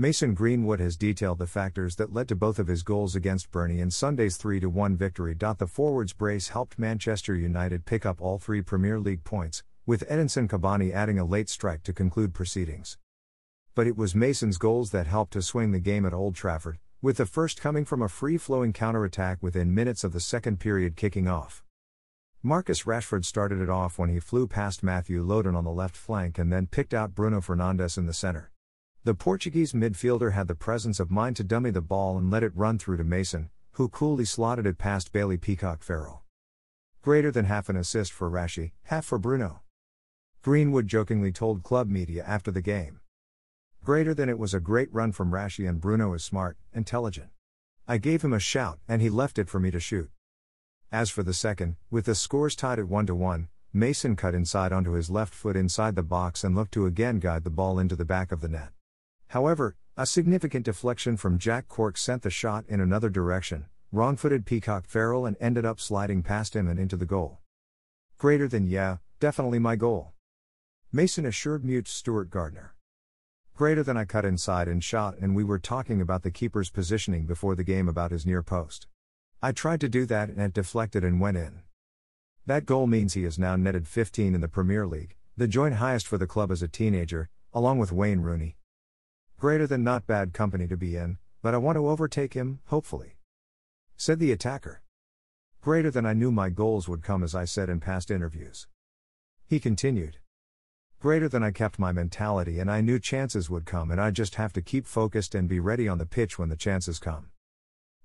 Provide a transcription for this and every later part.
Mason Greenwood has detailed the factors that led to both of his goals against Burnley in Sunday's 3 1 victory. The forwards brace helped Manchester United pick up all three Premier League points, with Edinson Cavani adding a late strike to conclude proceedings. But it was Mason's goals that helped to swing the game at Old Trafford, with the first coming from a free flowing counter attack within minutes of the second period kicking off. Marcus Rashford started it off when he flew past Matthew Lowton on the left flank and then picked out Bruno Fernandes in the center. The Portuguese midfielder had the presence of mind to dummy the ball and let it run through to Mason, who coolly slotted it past Bailey Peacock Farrell. Greater than half an assist for Rashi, half for Bruno. Greenwood jokingly told club media after the game. Greater than it was a great run from Rashi and Bruno is smart, intelligent. I gave him a shout and he left it for me to shoot. As for the second, with the scores tied at 1 to 1, Mason cut inside onto his left foot inside the box and looked to again guide the ball into the back of the net. However, a significant deflection from Jack Cork sent the shot in another direction, wrong footed Peacock Farrell and ended up sliding past him and into the goal. Greater than yeah, definitely my goal. Mason assured mute Stewart Gardner. Greater than I cut inside and shot, and we were talking about the keeper's positioning before the game about his near post. I tried to do that and it deflected and went in. That goal means he has now netted 15 in the Premier League, the joint highest for the club as a teenager, along with Wayne Rooney. Greater than not bad company to be in, but I want to overtake him, hopefully. Said the attacker. Greater than I knew my goals would come as I said in past interviews. He continued. Greater than I kept my mentality and I knew chances would come and I just have to keep focused and be ready on the pitch when the chances come.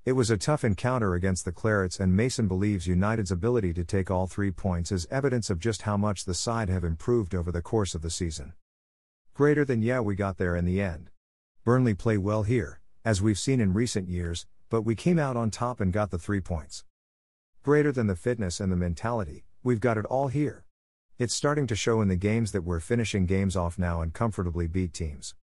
It was a tough encounter against the Clarets and Mason believes United's ability to take all three points is evidence of just how much the side have improved over the course of the season. Greater than yeah we got there in the end. Burnley play well here, as we've seen in recent years, but we came out on top and got the three points. Greater than the fitness and the mentality, we've got it all here. It's starting to show in the games that we're finishing games off now and comfortably beat teams.